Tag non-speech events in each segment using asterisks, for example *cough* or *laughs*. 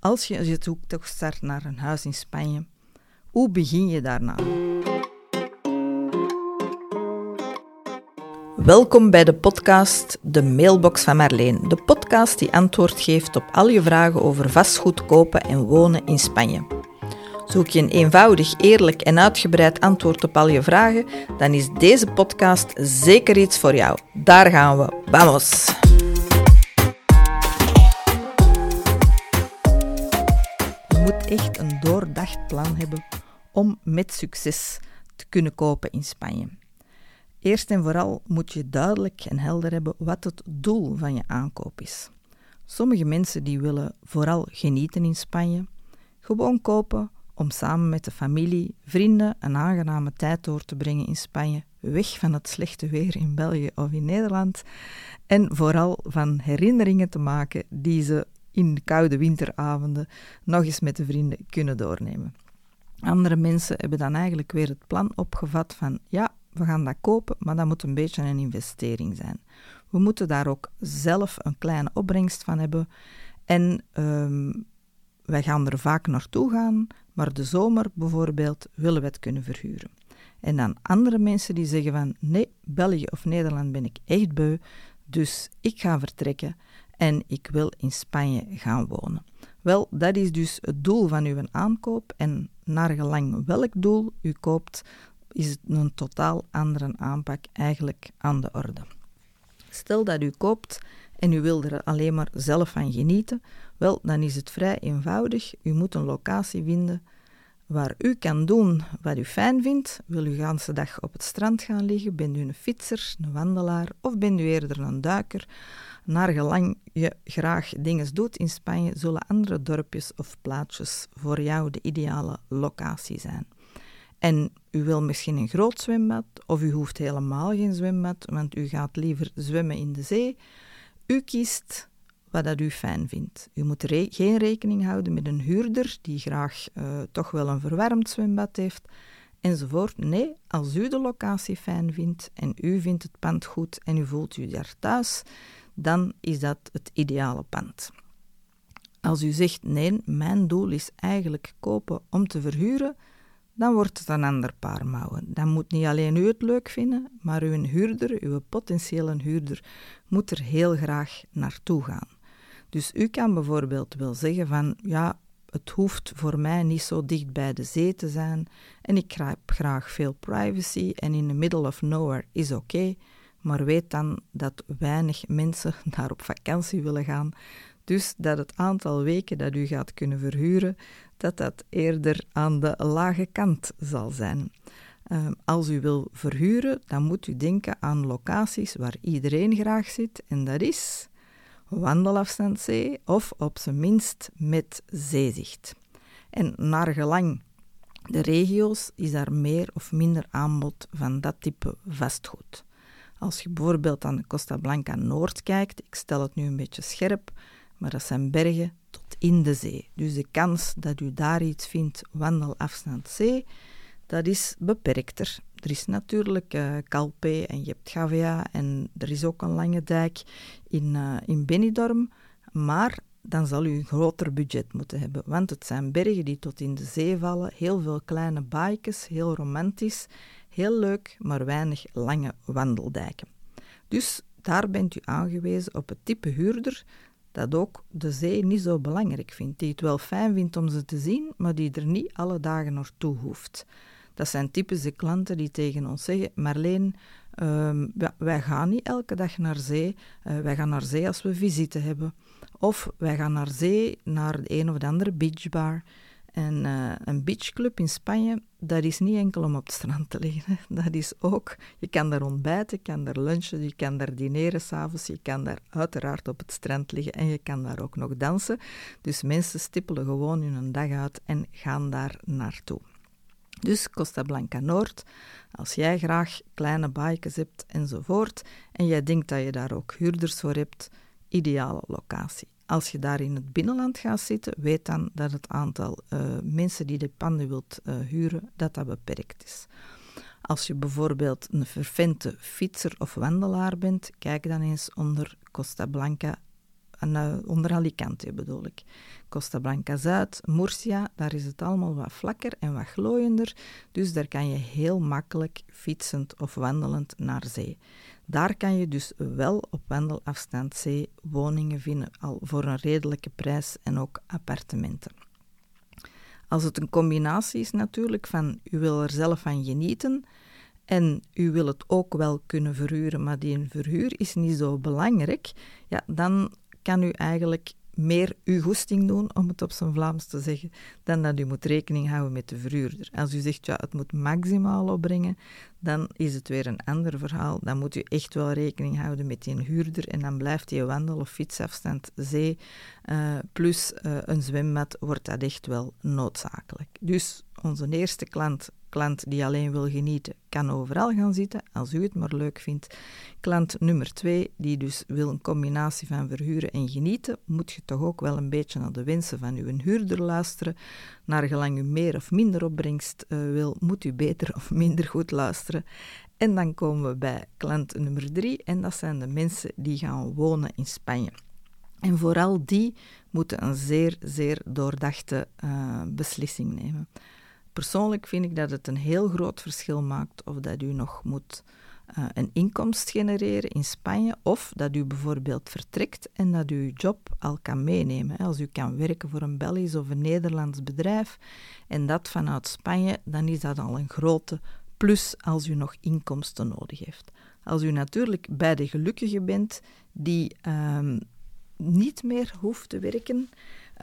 Als je je zoektocht start naar een huis in Spanje, hoe begin je daarna? Welkom bij de podcast De Mailbox van Marleen. De podcast die antwoord geeft op al je vragen over vastgoed kopen en wonen in Spanje. Zoek je een eenvoudig, eerlijk en uitgebreid antwoord op al je vragen, dan is deze podcast zeker iets voor jou. Daar gaan we. Vamos! Moet echt een doordacht plan hebben om met succes te kunnen kopen in Spanje. Eerst en vooral moet je duidelijk en helder hebben wat het doel van je aankoop is. Sommige mensen die willen vooral genieten in Spanje, gewoon kopen om samen met de familie, vrienden een aangename tijd door te brengen in Spanje, weg van het slechte weer in België of in Nederland en vooral van herinneringen te maken die ze in de koude winteravonden nog eens met de vrienden kunnen doornemen. Andere mensen hebben dan eigenlijk weer het plan opgevat van ja, we gaan dat kopen, maar dat moet een beetje een investering zijn. We moeten daar ook zelf een kleine opbrengst van hebben en um, wij gaan er vaak naartoe gaan, maar de zomer bijvoorbeeld willen we het kunnen verhuren. En dan andere mensen die zeggen van nee, België of Nederland ben ik echt beu, dus ik ga vertrekken en ik wil in Spanje gaan wonen. Wel, dat is dus het doel van uw aankoop en naar gelang welk doel u koopt, is een totaal andere aanpak eigenlijk aan de orde. Stel dat u koopt en u wil er alleen maar zelf van genieten, wel, dan is het vrij eenvoudig. U moet een locatie vinden waar u kan doen wat u fijn vindt. Wil u de hele dag op het strand gaan liggen? Bent u een fietser, een wandelaar of bent u eerder een duiker? Naar gelang je graag dingen doet in Spanje, zullen andere dorpjes of plaatsjes voor jou de ideale locatie zijn. En u wil misschien een groot zwembad, of u hoeft helemaal geen zwembad, want u gaat liever zwemmen in de zee. U kiest wat dat u fijn vindt. U moet geen rekening houden met een huurder die graag uh, toch wel een verwarmd zwembad heeft, enzovoort. Nee, als u de locatie fijn vindt en u vindt het pand goed en u voelt u daar thuis, dan is dat het ideale pand. Als u zegt nee, mijn doel is eigenlijk kopen om te verhuren, dan wordt het een ander paar mouwen. Dan moet niet alleen u het leuk vinden, maar uw huurder, uw potentiële huurder, moet er heel graag naartoe gaan. Dus u kan bijvoorbeeld wel zeggen van, ja, het hoeft voor mij niet zo dicht bij de zee te zijn en ik heb graag veel privacy en in the middle of nowhere is oké, maar weet dan dat weinig mensen *laughs* daar op vakantie willen gaan. Dus dat het aantal weken dat u gaat kunnen verhuren, dat dat eerder aan de lage kant zal zijn. Ehm, als u wil verhuren, dan moet u denken aan locaties waar iedereen graag zit, en dat is wandelafstand zee of op zijn minst met zeezicht. En naar gelang de regio's is daar meer of minder aanbod van dat type vastgoed. Als je bijvoorbeeld aan de Costa Blanca Noord kijkt, ik stel het nu een beetje scherp, maar dat zijn bergen tot in de zee. Dus de kans dat u daar iets vindt, wandelafstand zee, dat is beperkter. Er is natuurlijk uh, Calpe en je Gavia en er is ook een lange dijk in, uh, in Benidorm, maar dan zal u een groter budget moeten hebben, want het zijn bergen die tot in de zee vallen, heel veel kleine baaikes, heel romantisch, heel leuk, maar weinig lange wandeldijken. Dus daar bent u aangewezen op het type huurder dat ook de zee niet zo belangrijk vindt, die het wel fijn vindt om ze te zien, maar die er niet alle dagen naartoe hoeft. Dat zijn typische klanten die tegen ons zeggen: Marleen, um, wij gaan niet elke dag naar zee. Uh, wij gaan naar zee als we visite hebben. Of wij gaan naar zee, naar de een of de andere beachbar. En uh, een beachclub in Spanje, dat is niet enkel om op het strand te liggen. Dat is ook, je kan daar ontbijten, je kan daar lunchen, je kan daar dineren s'avonds, je kan daar uiteraard op het strand liggen en je kan daar ook nog dansen. Dus mensen stippelen gewoon hun dag uit en gaan daar naartoe. Dus Costa Blanca Noord, als jij graag kleine bikes hebt enzovoort, en jij denkt dat je daar ook huurders voor hebt, ideale locatie. Als je daar in het binnenland gaat zitten, weet dan dat het aantal uh, mensen die de panden wilt uh, huren, dat dat beperkt is. Als je bijvoorbeeld een vervente fietser of wandelaar bent, kijk dan eens onder Costa Blanca onder Alicante bedoel ik. Costa Blanca Zuid, Murcia, daar is het allemaal wat vlakker en wat glooiender. Dus daar kan je heel makkelijk fietsend of wandelend naar zee. Daar kan je dus wel op wandelafstand zee woningen vinden, al voor een redelijke prijs en ook appartementen. Als het een combinatie is natuurlijk van u wil er zelf van genieten en u wil het ook wel kunnen verhuren, maar die verhuur is niet zo belangrijk, ja, dan kan u eigenlijk meer uw goesting doen, om het op zijn Vlaams te zeggen, dan dat u moet rekening houden met de verhuurder. Als u zegt, ja, het moet maximaal opbrengen, dan is het weer een ander verhaal. Dan moet u echt wel rekening houden met die huurder en dan blijft die wandel- of fietsafstand zee uh, plus uh, een zwembad, wordt dat echt wel noodzakelijk. Dus onze eerste klant Klant die alleen wil genieten, kan overal gaan zitten, als u het maar leuk vindt. Klant nummer twee, die dus wil een combinatie van verhuren en genieten, moet je toch ook wel een beetje naar de wensen van uw huurder luisteren. Naar gelang u meer of minder opbrengst uh, wil, moet u beter of minder goed luisteren. En dan komen we bij klant nummer drie, en dat zijn de mensen die gaan wonen in Spanje. En vooral die moeten een zeer, zeer doordachte uh, beslissing nemen. Persoonlijk vind ik dat het een heel groot verschil maakt of dat u nog moet uh, een inkomst genereren in Spanje of dat u bijvoorbeeld vertrekt en dat u uw job al kan meenemen. Als u kan werken voor een Belgisch of een Nederlands bedrijf en dat vanuit Spanje, dan is dat al een grote plus als u nog inkomsten nodig heeft. Als u natuurlijk bij de gelukkigen bent die um, niet meer hoeft te werken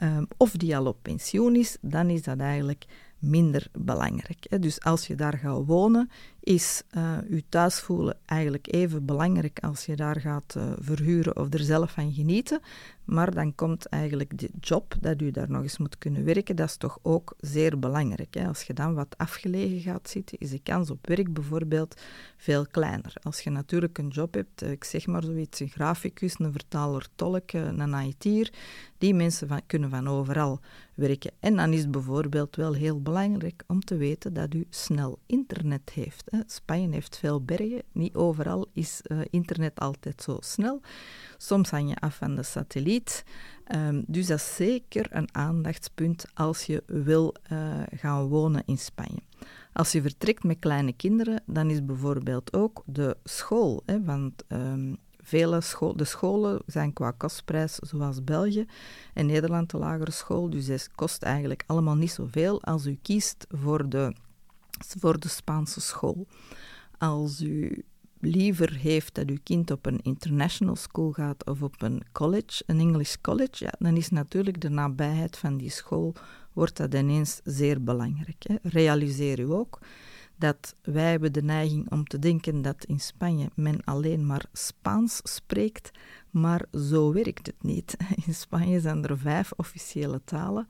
um, of die al op pensioen is, dan is dat eigenlijk minder belangrijk. Dus als je daar gaat wonen, is uh, je thuis voelen eigenlijk even belangrijk als je daar gaat uh, verhuren of er zelf van genieten. Maar dan komt eigenlijk de job, dat u daar nog eens moet kunnen werken, dat is toch ook zeer belangrijk. Hè? Als je dan wat afgelegen gaat zitten, is de kans op werk bijvoorbeeld veel kleiner. Als je natuurlijk een job hebt, eh, ik zeg maar zoiets, een graficus, een vertaler, tolk, een IT'er, die mensen kunnen van overal werken. En dan is het bijvoorbeeld wel heel belangrijk om te weten dat u snel internet heeft. Spanje heeft veel bergen, niet overal is uh, internet altijd zo snel. Soms hang je af van de satelliet. Um, dus dat is zeker een aandachtspunt als je wil uh, gaan wonen in Spanje. Als je vertrekt met kleine kinderen, dan is bijvoorbeeld ook de school, hè, want um, vele school, de scholen zijn qua kostprijs zoals België en Nederland de lagere school, dus het kost eigenlijk allemaal niet zoveel als u kiest voor de, voor de Spaanse school. Als u liever heeft dat uw kind op een international school gaat of op een college, een English college, dan is natuurlijk de nabijheid van die school wordt dat ineens zeer belangrijk. Hè. Realiseer u ook dat wij hebben de neiging om te denken dat in Spanje men alleen maar Spaans spreekt, maar zo werkt het niet. *laughs* In Spanje zijn er vijf officiële talen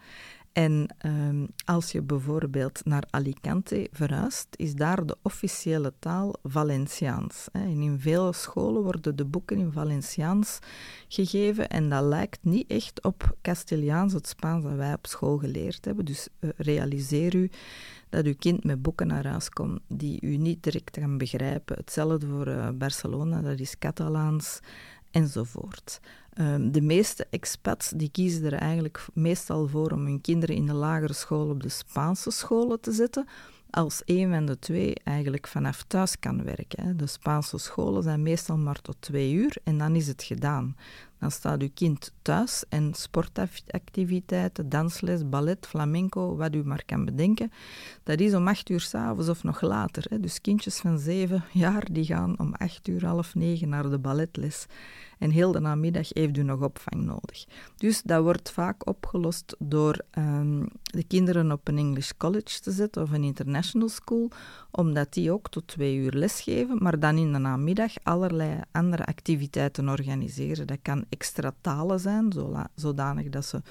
en um, als je bijvoorbeeld naar Alicante verhuist, is daar de officiële taal Valenciaans. En in veel scholen worden de boeken in Valenciaans gegeven en dat lijkt niet echt op Castiliaans, het Spaans dat wij op school geleerd hebben. Dus uh, realiseer u dat uw kind met boeken naar huis komt die u niet direct kan begrijpen. Hetzelfde voor uh, Barcelona, dat is Catalaans enzovoort. Um, de meeste expats die kiezen er eigenlijk meestal voor om hun kinderen in de lagere school op de Spaanse scholen te zetten, als een van de twee eigenlijk vanaf thuis kan werken. De Spaanse scholen zijn meestal maar tot twee uur en dan is het gedaan. Dan staat uw kind thuis en sportactiviteiten, dansles, ballet, flamenco, wat u maar kan bedenken, dat is om acht uur s'avonds of nog later. Dus kindjes van zeven jaar die gaan om acht uur, half negen naar de balletles. En heel de namiddag heeft u nog opvang nodig. Dus dat wordt vaak opgelost door um, de kinderen op een English college te zetten of een international school, omdat die ook tot twee uur lesgeven, maar dan in de namiddag allerlei andere activiteiten organiseren. Dat kan extra talen zijn, zodanig dat ze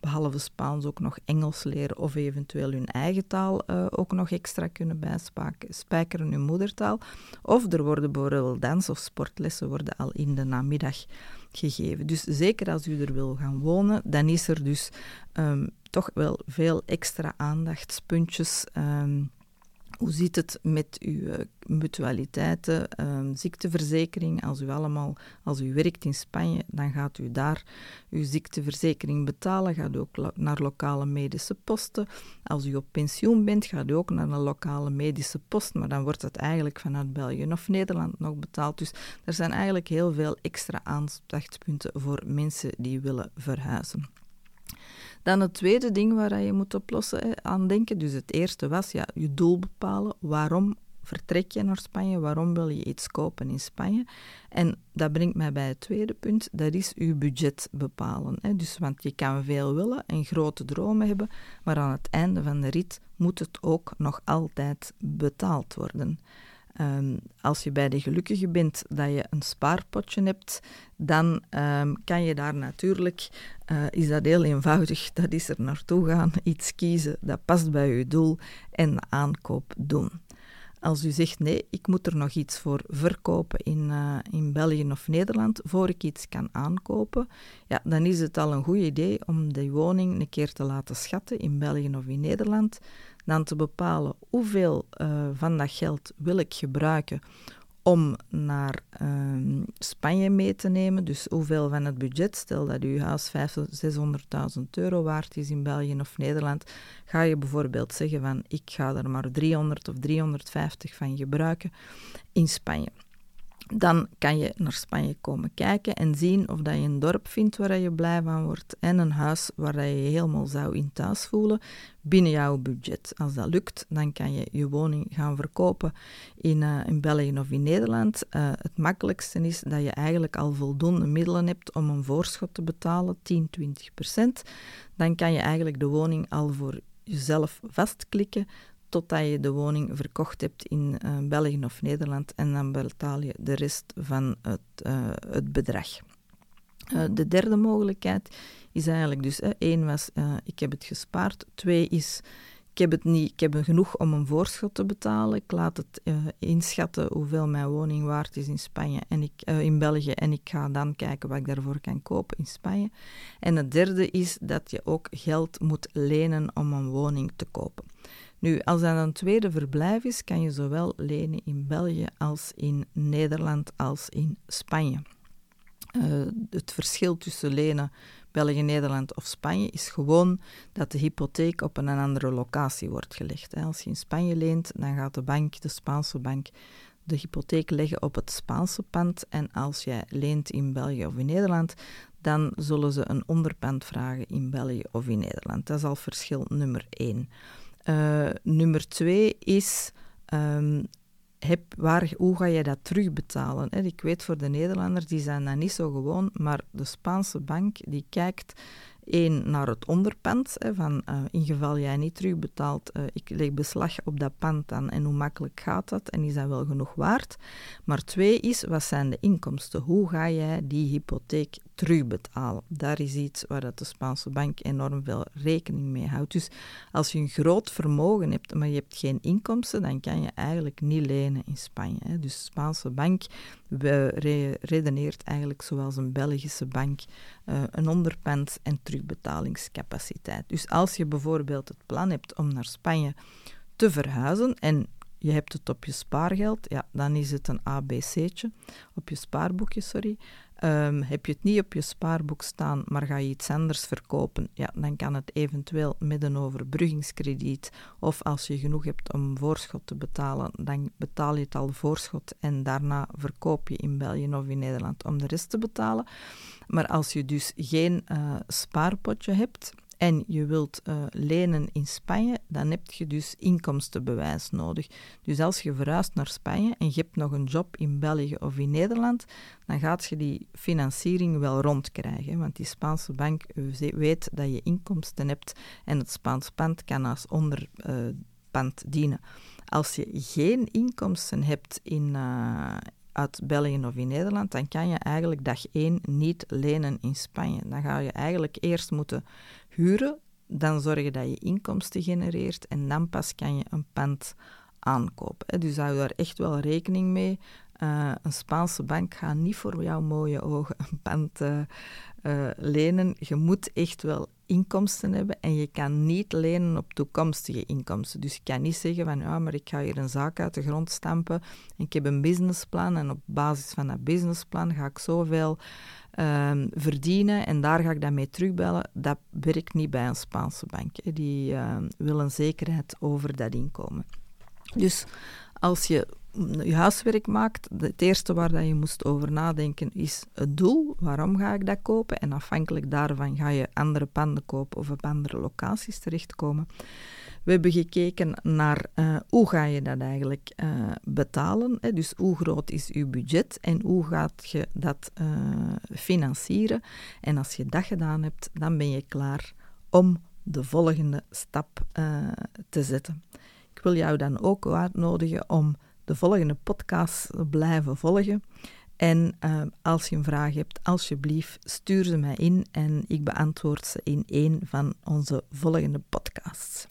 behalve Spaans ook nog Engels leren of eventueel hun eigen taal uh, ook nog extra kunnen bijspijkeren, hun moedertaal. Of er worden bijvoorbeeld dans- of sportlessen worden al in de namiddag gegeven. Dus zeker als u er wil gaan wonen, dan is er dus um, toch wel veel extra aandachtspuntjes um, Hoe zit het met uw eh, mutualiteiten, um, ziekteverzekering? Als u allemaal, als u werkt in Spanje, dan gaat u daar uw ziekteverzekering betalen. Gaat u ook naar lokale medische posten. Als u op pensioen bent, gaat u ook naar een lokale medische post. Maar dan wordt het eigenlijk vanuit België of Nederland nog betaald. Dus er zijn eigenlijk heel veel extra aandachtspunten voor mensen die willen verhuizen. Dan het tweede ding waar je moet oplossen, aan denken. Dus het eerste was ja, je doel bepalen. Waarom vertrek je naar Spanje? Waarom wil je iets kopen in Spanje? En dat brengt mij bij het tweede punt, dat is je budget bepalen. Hè. Dus, want je kan veel willen en grote dromen hebben, maar aan het einde van de rit moet het ook nog altijd betaald worden. Um, als je bij de gelukkige bent dat je een spaarpotje hebt, dan um, kan je daar natuurlijk, uh, is dat heel eenvoudig, dat is er naartoe gaan, iets kiezen dat past bij je doel en de aankoop doen. Als u zegt nee, ik moet er nog iets voor verkopen in, uh, in België of Nederland voor ik iets kan aankopen, ja, dan is het al een goed idee om die woning een keer te laten schatten in België of in Nederland. Dan te bepalen hoeveel uh, van dat geld wil ik gebruiken om naar uh, Spanje mee te nemen. Dus hoeveel van het budget, stel dat uw huis 600.000 euro waard is in België of Nederland, ga je bijvoorbeeld zeggen van ik ga er maar 300 of 350 van gebruiken in Spanje dan kan je naar Spanje komen kijken en zien of dat je een dorp vindt waar je blij van wordt en een huis waar je je helemaal zou in thuis voelen binnen jouw budget. Als dat lukt, dan kan je je woning gaan verkopen in, uh, in België of in Nederland. Uh, het makkelijkste is dat je eigenlijk al voldoende middelen hebt om een voorschot te betalen, 10, 20 procent. Dan kan je eigenlijk de woning al voor jezelf vastklikken totdat je de woning verkocht hebt in uh, België of Nederland en dan betaal je de rest van het, uh, het bedrag. Uh, de derde mogelijkheid is eigenlijk dus, één was, ik heb het gespaard. Twee is, ik heb, het niet, ik heb genoeg om een voorschot te betalen. Ik laat het inschatten hoeveel mijn woning waard is in, Spanje en ik, in België en ik ga dan kijken wat ik daarvoor kan kopen in Spanje. En het derde is dat je ook geld moet lenen om een woning te kopen. Nu, als dat een tweede verblijf is, kan je zowel lenen in België als in Nederland als in Spanje. Uh, het verschil tussen lenen België, Nederland of Spanje is gewoon dat de hypotheek op een andere locatie wordt gelegd. Als je in Spanje leent, dan gaat de bank, de Spaanse bank, de hypotheek leggen op het Spaanse pand. En als jij leent in België of in Nederland, dan zullen ze een onderpand vragen in België of in Nederland. Dat is al verschil nummer één. Uh, nummer twee is, um, heb, waar, hoe ga je dat terugbetalen? Hè? Ik weet voor de Nederlanders, die zijn dat niet zo gewoon, maar de Spaanse bank die kijkt één naar het onderpand, hè, van uh, in geval jij niet terugbetaalt, uh, ik leg beslag op dat pand dan en hoe makkelijk gaat dat en is dat wel genoeg waard? Maar twee is, wat zijn de inkomsten? Hoe ga jij die hypotheek terugbetalen? Daar is iets waar dat de Spaanse bank enorm veel rekening mee houdt. Dus als je een groot vermogen hebt, maar je hebt geen inkomsten, dan kan je eigenlijk niet lenen in Spanje. Hè. Dus de Spaanse bank redeneert eigenlijk zoals een Belgische bank uh, een onderpand en terugbetalingscapaciteit. Dus als je bijvoorbeeld het plan hebt om naar Spanje te verhuizen en je hebt het op je spaargeld, ja, dan is het een ABC'tje, op je spaarboekje, sorry. Um, heb je het niet op je spaarboek staan, maar ga je iets anders verkopen, ja, dan kan het eventueel met een overbruggingskrediet of als je genoeg hebt om voorschot te betalen, dan betaal je het al voorschot en daarna verkoop je in België of in Nederland om de rest te betalen. Maar als je dus geen uh, spaarpotje hebt, en je wilt uh, lenen in Spanje, dan heb je dus inkomstenbewijs nodig. Dus als je verhuist naar Spanje en je hebt nog een job in België of in Nederland, dan gaat je die financiering wel rondkrijgen. Want die Spaanse bank weet dat je inkomsten hebt en het Spaans pand kan als onderpand uh, dienen. Als je geen inkomsten hebt in, uh, uit België of in Nederland, dan kan je eigenlijk dag één niet lenen in Spanje. Dan ga je eigenlijk eerst moeten huren, dan zorg je dat je inkomsten genereert en dan pas kan je een pand aankopen. Dus hou daar echt wel rekening mee. Uh, een Spaanse bank gaat niet voor jouw mooie ogen een pand uh, eh, lenen. Je moet echt wel inkomsten hebben en je kan niet lenen op toekomstige inkomsten. Dus je kan niet zeggen van ja, maar ik ga hier een zaak uit de grond stampen en ik heb een businessplan en op basis van dat businessplan ga ik zoveel uh, verdienen en daar ga ik dan mee terugbellen. Dat werkt niet bij een Spaanse bank. Die uh, willen zekerheid over dat inkomen. Dus als je je huiswerk maakt, het eerste waar dat je moest over nadenken is het doel. Waarom ga ik dat kopen? En afhankelijk daarvan ga je andere panden kopen of op andere locaties terechtkomen. We hebben gekeken naar uh, hoe ga je dat eigenlijk uh, betalen. Hè? Dus hoe groot is je budget en hoe gaat je dat uh, financieren. En als je dat gedaan hebt, dan ben je klaar om de volgende stap te zetten. Ik wil jou dan ook uitnodigen om de volgende podcast blijven volgen. En uh, als je een vraag hebt, alsjeblieft, stuur ze mij in en ik beantwoord ze in een van onze volgende podcasts.